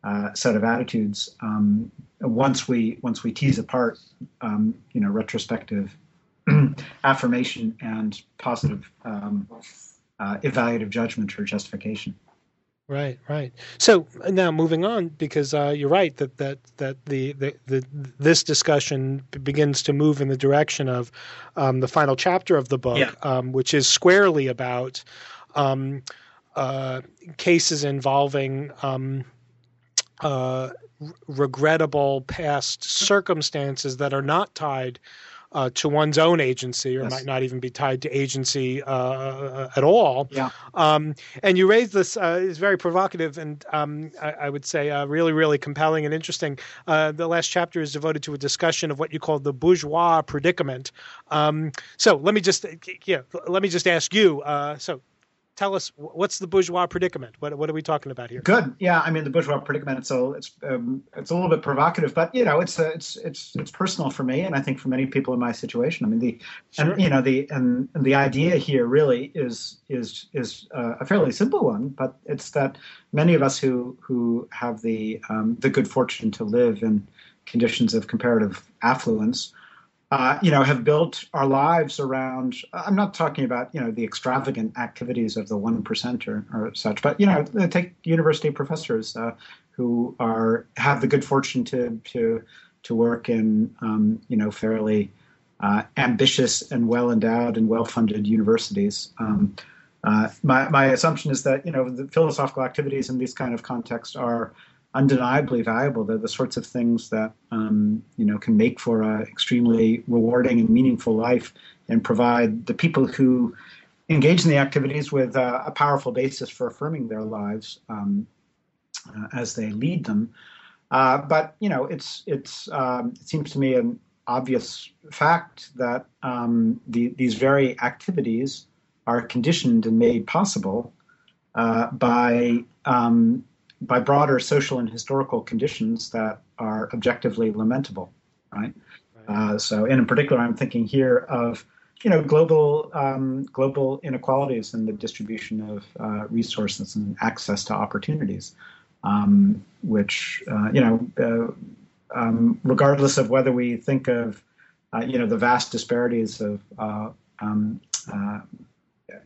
uh, set of attitudes. Um, once we once we tease apart, um, you know, retrospective affirmation and positive um, uh, evaluative judgment or justification. Right, right. So now moving on, because uh, you're right that that that the, the, the this discussion begins to move in the direction of um, the final chapter of the book, yeah. um, which is squarely about um, uh, cases involving um, uh, regrettable past circumstances that are not tied uh, to one's own agency or yes. might not even be tied to agency uh, at all. Yeah. Um, and you raise this uh, is very provocative and um, I, I, would say uh, really, really compelling and interesting. Uh, the last chapter is devoted to a discussion of what you call the bourgeois predicament. Um, so let me just yeah, let me just ask you. Uh, so tell us what's the bourgeois predicament? What what are we talking about here? Good. Yeah, I mean the bourgeois predicament. It's a it's um, it's a little bit provocative, but you know it's a, it's it's it's personal for me, and I think for many people in my situation. I mean the sure. and you know the and, and, the idea here really is is is a fairly simple one, but it's that many of us who who have the um, the good fortune to live in conditions of comparative affluence uh, you know, have built our lives around. I'm not talking about you know the extravagant activities of the one percent or, or such, but you know, take university professors uh, who are have the good fortune to to to work in um, you know fairly uh, ambitious and well endowed and well funded universities. Um, uh, my my assumption is that you know the philosophical activities in these kind of contexts are undeniably valuable. They're the sorts of things that um, you know can make for an extremely rewarding and meaningful life, and provide the people who engage in the activities with uh, a powerful basis for affirming their lives um, uh, as they lead them. Uh, but you know, it's it's um, it seems to me an obvious fact that um, the, these very activities are conditioned and made possible uh, by um, by broader social and historical conditions that are objectively lamentable, right? right. Uh, so, and in particular, I'm thinking here of you know global um, global inequalities in the distribution of uh, resources and access to opportunities, um, which uh, you know, uh, um, regardless of whether we think of uh, you know the vast disparities of uh, um,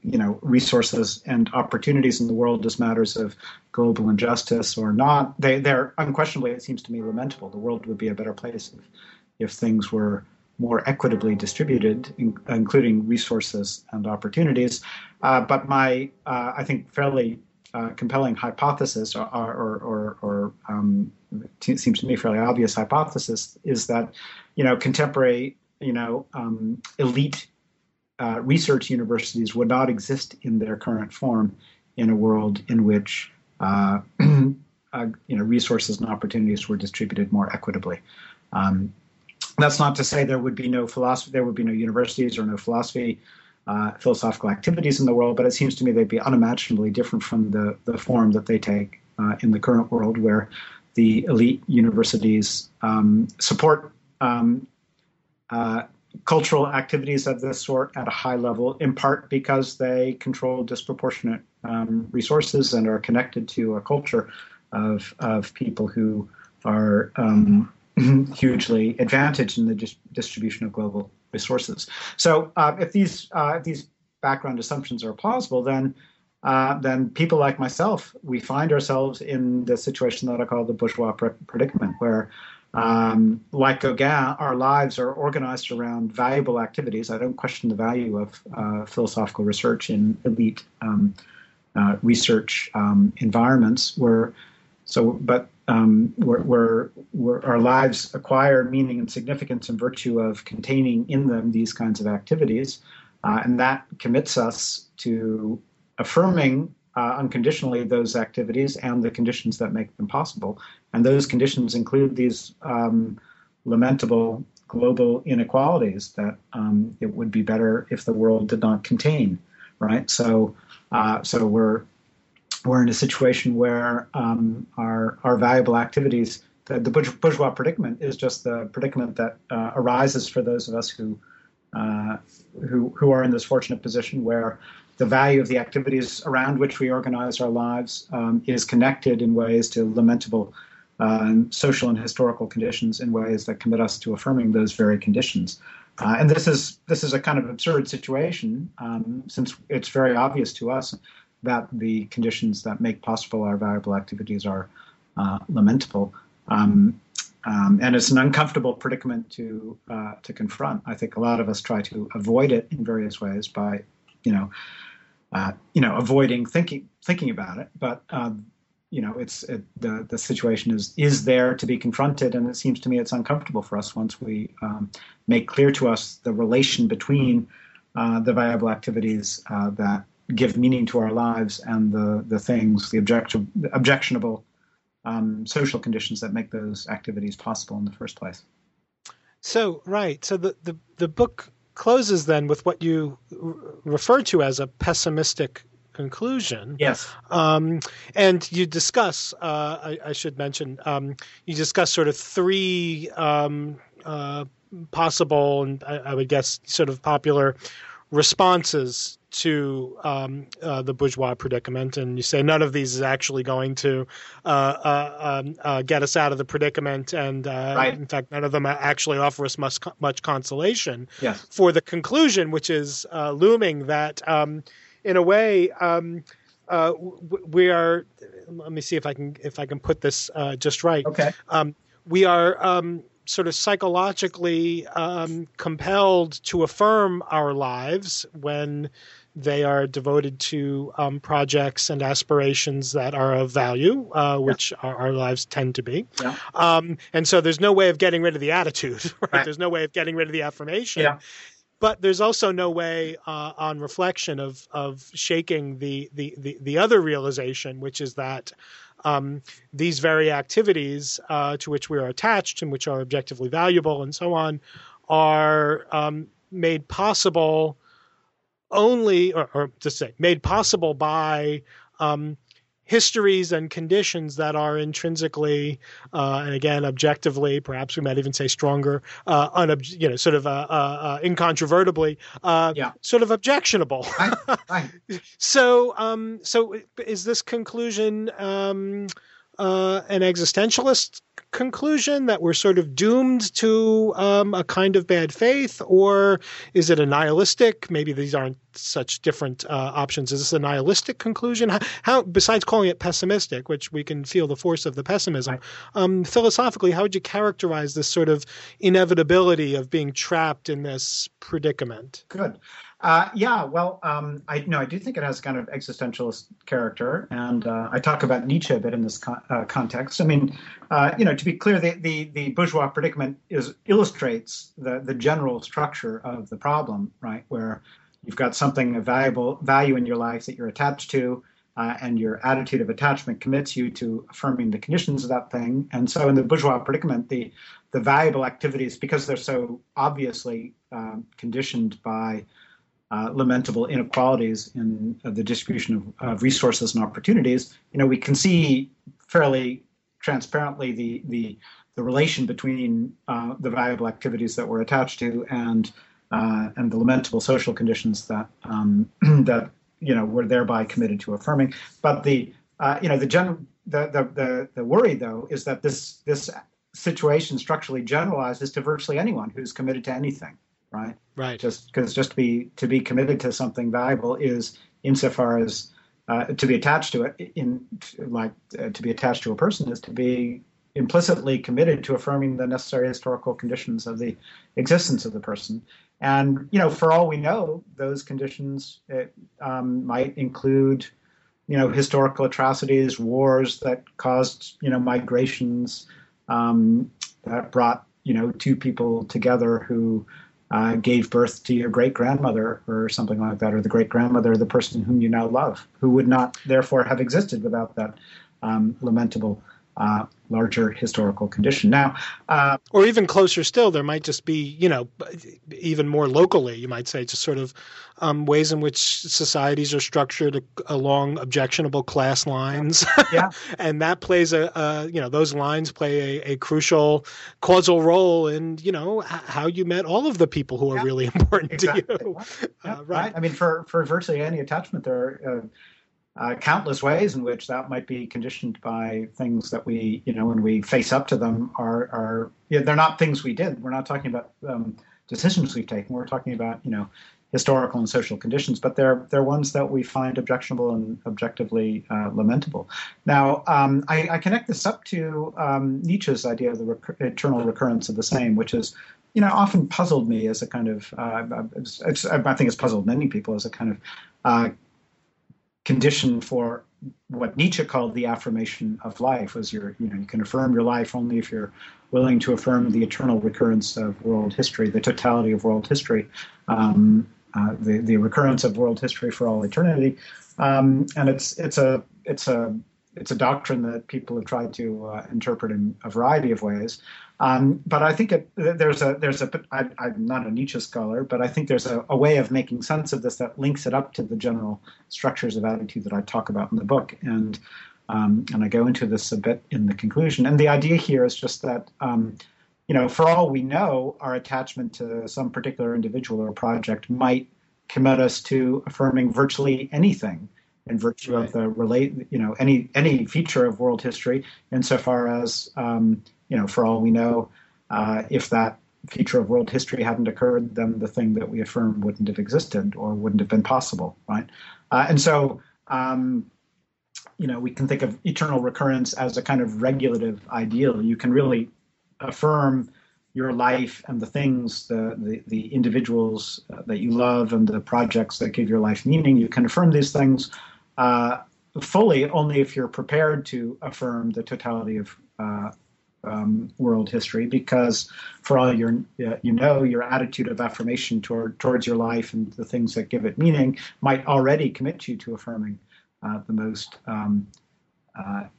you know resources and opportunities in the world as matters of global injustice or not they they're unquestionably it seems to me lamentable. The world would be a better place if if things were more equitably distributed in, including resources and opportunities. Uh, but my uh, i think fairly uh, compelling hypothesis or or or, or um, t- seems to me fairly obvious hypothesis is that you know contemporary you know um, elite uh, research universities would not exist in their current form in a world in which uh, uh, you know resources and opportunities were distributed more equitably. Um, that's not to say there would be no philosophy, there would be no universities or no philosophy, uh, philosophical activities in the world, but it seems to me they'd be unimaginably different from the, the form that they take uh, in the current world, where the elite universities um, support um, uh, cultural activities of this sort at a high level, in part because they control disproportionate um, resources and are connected to a culture of, of people who are um, hugely advantaged in the dis- distribution of global resources. So uh, if these uh, if these background assumptions are plausible, then uh, then people like myself, we find ourselves in the situation that I call the bourgeois predicament, where um, like Gauguin, our lives are organized around valuable activities. I don't question the value of uh, philosophical research in elite um, uh, research um, environments. Where so, but um, where, where, our lives acquire meaning and significance in virtue of containing in them these kinds of activities, uh, and that commits us to affirming uh, unconditionally those activities and the conditions that make them possible. And those conditions include these um, lamentable global inequalities that um, it would be better if the world did not contain, right? So, uh, so we're we're in a situation where um, our our valuable activities, the, bourgeois predicament, is just the predicament that uh, arises for those of us who uh, who who are in this fortunate position where the value of the activities around which we organize our lives um, is connected in ways to lamentable uh, social and historical conditions in ways that commit us to affirming those very conditions. Uh, and this is this is a kind of absurd situation um, since it's very obvious to us that the conditions that make possible our valuable activities are uh, lamentable. Um, um, and it's an uncomfortable predicament to uh, to confront. I think a lot of us try to avoid it in various ways by, you know, uh, you know, avoiding thinking thinking about it. But um, you know, it's it, the the situation is is there to be confronted, and it seems to me it's uncomfortable for us once we um, make clear to us the relation between uh, the viable activities uh, that give meaning to our lives and the the things the objective objectionable um, social conditions that make those activities possible in the first place. So right, so the the, the book closes then with what you refer to as a pessimistic conclusion. Yes. Um, and you discuss, uh, I, I, should mention, um, you discuss sort of three um, uh, possible and I, I, would guess sort of popular responses to um, uh, the bourgeois predicament, and you say none of these is actually going to uh, uh, um, uh get us out of the predicament, and uh, right. in fact, none of them actually offer us much, much consolation yes. for the conclusion, which is uh, looming that, um, in a way, um, we are. Let me see if I can if I can put this just right. Okay. Um, we are um, sort of psychologically um, compelled to affirm our lives when they are devoted to um, projects and aspirations that are of value, uh, which yeah. our, our, lives tend to be. Yeah. Um, and so there's no way of getting rid of the attitude, right? right. There's no way of getting rid of the affirmation. Yeah. But there's also no way uh, on reflection of of shaking the, the, the, the other realization, which is that um, these very activities uh, to which we are attached and which are objectively valuable and so on are um, made possible only, or, or to say, made possible by um, histories and conditions that are intrinsically uh, and again objectively, perhaps we might even say stronger, uh, unob- you know, sort of uh, uh, uh incontrovertibly, uh, yeah. sort of objectionable. Right. Right. so, um, so is this conclusion? Um, uh, an existentialist conclusion that we're sort of doomed to um, a kind of bad faith, or is it a nihilistic? Maybe these aren't such different uh, options. Is this a nihilistic conclusion? How, how, besides calling it pessimistic, which we can feel the force of the pessimism, um, philosophically, how would you characterize this sort of inevitability of being trapped in this predicament? Good. Uh, yeah, well, um, I no, I do think it has kind of existentialist character, and uh, I talk about Nietzsche a bit in this uh, context. I mean, uh, you know, to be clear, the, the, the bourgeois predicament is illustrates the the general structure of the problem, right? Where you've got something of valuable value in your life that you're attached to, uh, and your attitude of attachment commits you to affirming the conditions of that thing. And so, in the bourgeois predicament, the the valuable activities, because they're so obviously um, conditioned by uh, lamentable inequalities in uh, the distribution of, of, resources and opportunities, you know, we can see fairly transparently the the, the relation between uh, the valuable activities that we're attached to and uh, and the lamentable social conditions that um, that you know we're thereby committed to affirming. But the uh, you know, the, gen- the, the the the worry though is that this this situation structurally generalizes to virtually anyone who's committed to anything, right? Right. Just because just to be to be committed to something valuable is insofar as uh, to be attached to it in like uh, to be attached to a person is to be implicitly committed to affirming the necessary historical conditions of the existence of the person. And you know, for all we know, those conditions um, might include, you know, historical atrocities, wars that caused you know migrations um, that brought you know two people together who uh, gave birth to your great grandmother or something like that, or the great grandmother the person whom you now love, who would not therefore have existed without that um, lamentable uh, larger historical condition. Now, uh, or even closer still, there might just be, you know, even more locally, you might say, just sort of um, ways in which societies are structured along objectionable class lines. Yeah, and that plays a, a, you know, those lines play a, a, crucial causal role in, you know, how you met all of the people who are yeah. really important exactly. to you. Yeah, uh, right. I mean, for for virtually any attachment, there. Are, uh, countless ways in which that might be conditioned by things that we, you know, when we face up to them, are are they're not things we did. We're not talking about um, decisions we've taken. We're talking about, you know, historical and social conditions, but they're they're ones that we find objectionable and objectively uh, lamentable. Now, um, I, I, connect this up to um, Nietzsche's idea of the rec- eternal recurrence of the same, which is, you know, often puzzled me as a kind of, uh, I think it's puzzled many people as a kind of uh, condition for what Nietzsche called the affirmation of life was your you know you can affirm your life only if you're willing to affirm the eternal recurrence of world history, the totality of world history, um, uh, the the recurrence of world history for all eternity, um, and it's it's a it's a it's a doctrine that people have tried to uh, interpret in a variety of ways. Um, but I think it, there's a there's a I, I'm not a Nietzsche scholar, but I think there's a, a, way of making sense of this that links it up to the general structures of attitude that I talk about in the book, and um, and I go into this a bit in the conclusion. And the idea here is just that um, you know, for all we know, our attachment to some particular individual or project might commit us to affirming virtually anything in virtue right. of the relate, you know, any any feature of world history, insofar as, um, you know, for all we know, uh, if that feature of world history hadn't occurred, then the thing that we affirm wouldn't have existed or wouldn't have been possible, right? Uh, and so, um, you know, we can think of eternal recurrence as a kind of regulative ideal. You can really affirm your life and the things, the, the, the individuals uh, that you love and the projects that give your life meaning. You can affirm these things uh, fully only if you're prepared to affirm the totality of uh, um, world history, because for all your uh, you know, your attitude of affirmation toward towards your life and the things that give it meaning might already commit you to affirming uh, the most um,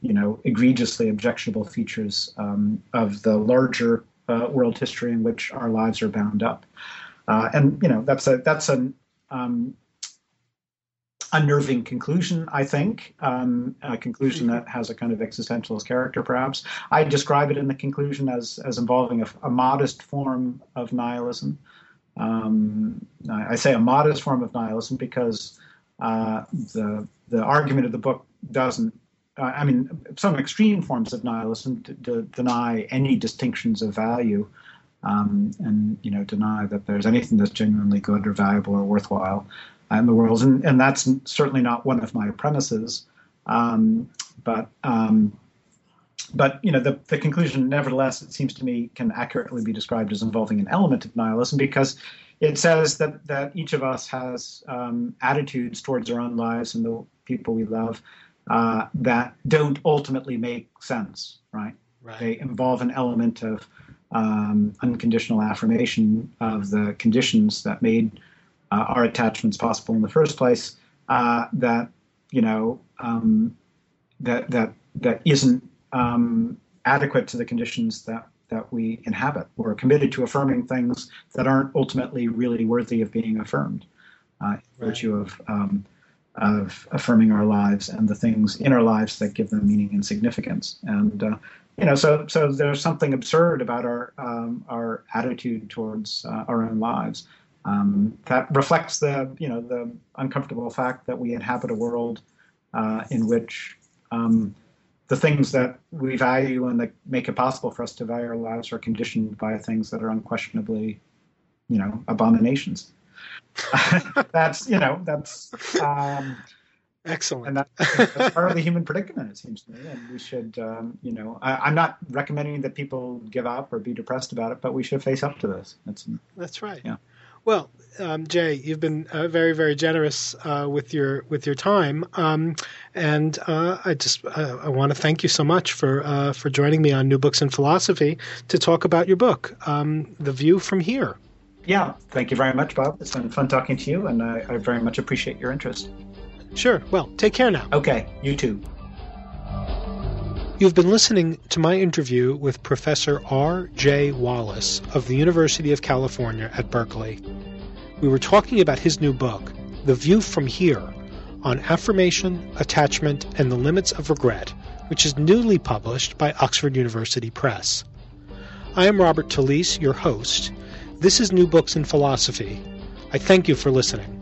you know egregiously objectionable features um, of the larger world history in which our lives are bound up. and you know that's a that's an um, unnerving conclusion, I think, um, a conclusion that has a kind of existentialist character, perhaps. I describe it in the conclusion as, as involving a, a modest form of nihilism. Um, I, I, say a modest form of nihilism because uh, the, the argument of the book doesn't, uh, I mean, some extreme forms of nihilism deny any distinctions of value. Um, and you know deny that there's anything that's genuinely good or valuable or worthwhile in the world, and, and that's certainly not one of my premises. Um, but um, but you know the, the conclusion, nevertheless, it seems to me, can accurately be described as involving an element of nihilism because it says that that each of us has um, attitudes towards our own lives and the people we love uh, that don't ultimately make sense, right? right? They involve an element of um, unconditional affirmation of the conditions that made uh, are attachments possible in the first place uh, that you know um, that that that isn't um, adequate to the conditions that that we inhabit. We're committed to affirming things that aren't ultimately really worthy of being affirmed, uh, right. virtue of um, of affirming our lives and the things in our lives that give them meaning and significance. And uh, you know, so so there's something absurd about our um, our attitude towards uh, our own lives um, that reflects the you know the uncomfortable fact that we inhabit a world uh, in which um, the things that we value and that make it possible for us to value our lives are conditioned by things that are unquestionably, you know, abominations. that's you know that's um, excellent, and that, that's part of the human predicament. It seems to me, and we should, um, you know, I, am not recommending that people give up or be depressed about it, but we should face up to this. That's that's right. Yeah. Well, um, Jay, you've been uh, very, very generous uh, with your with your time, um, and uh, I just uh, I want to thank you so much for uh, for joining me on New Books in Philosophy to talk about your book, um, The View from Here. Yeah, thank you very much, Bob. It's been fun talking to you, and I, I very much appreciate your interest. Sure. Well, take care now. Okay, you too. You've been listening to my interview with Professor R. Jay Wallace of the University of California at Berkeley. We were talking about his new book, The View from Here, on affirmation, attachment, and the limits of regret, which is newly published by Oxford University Press. I am Robert Talisse, your host. This is New Books in Philosophy. I thank you for listening.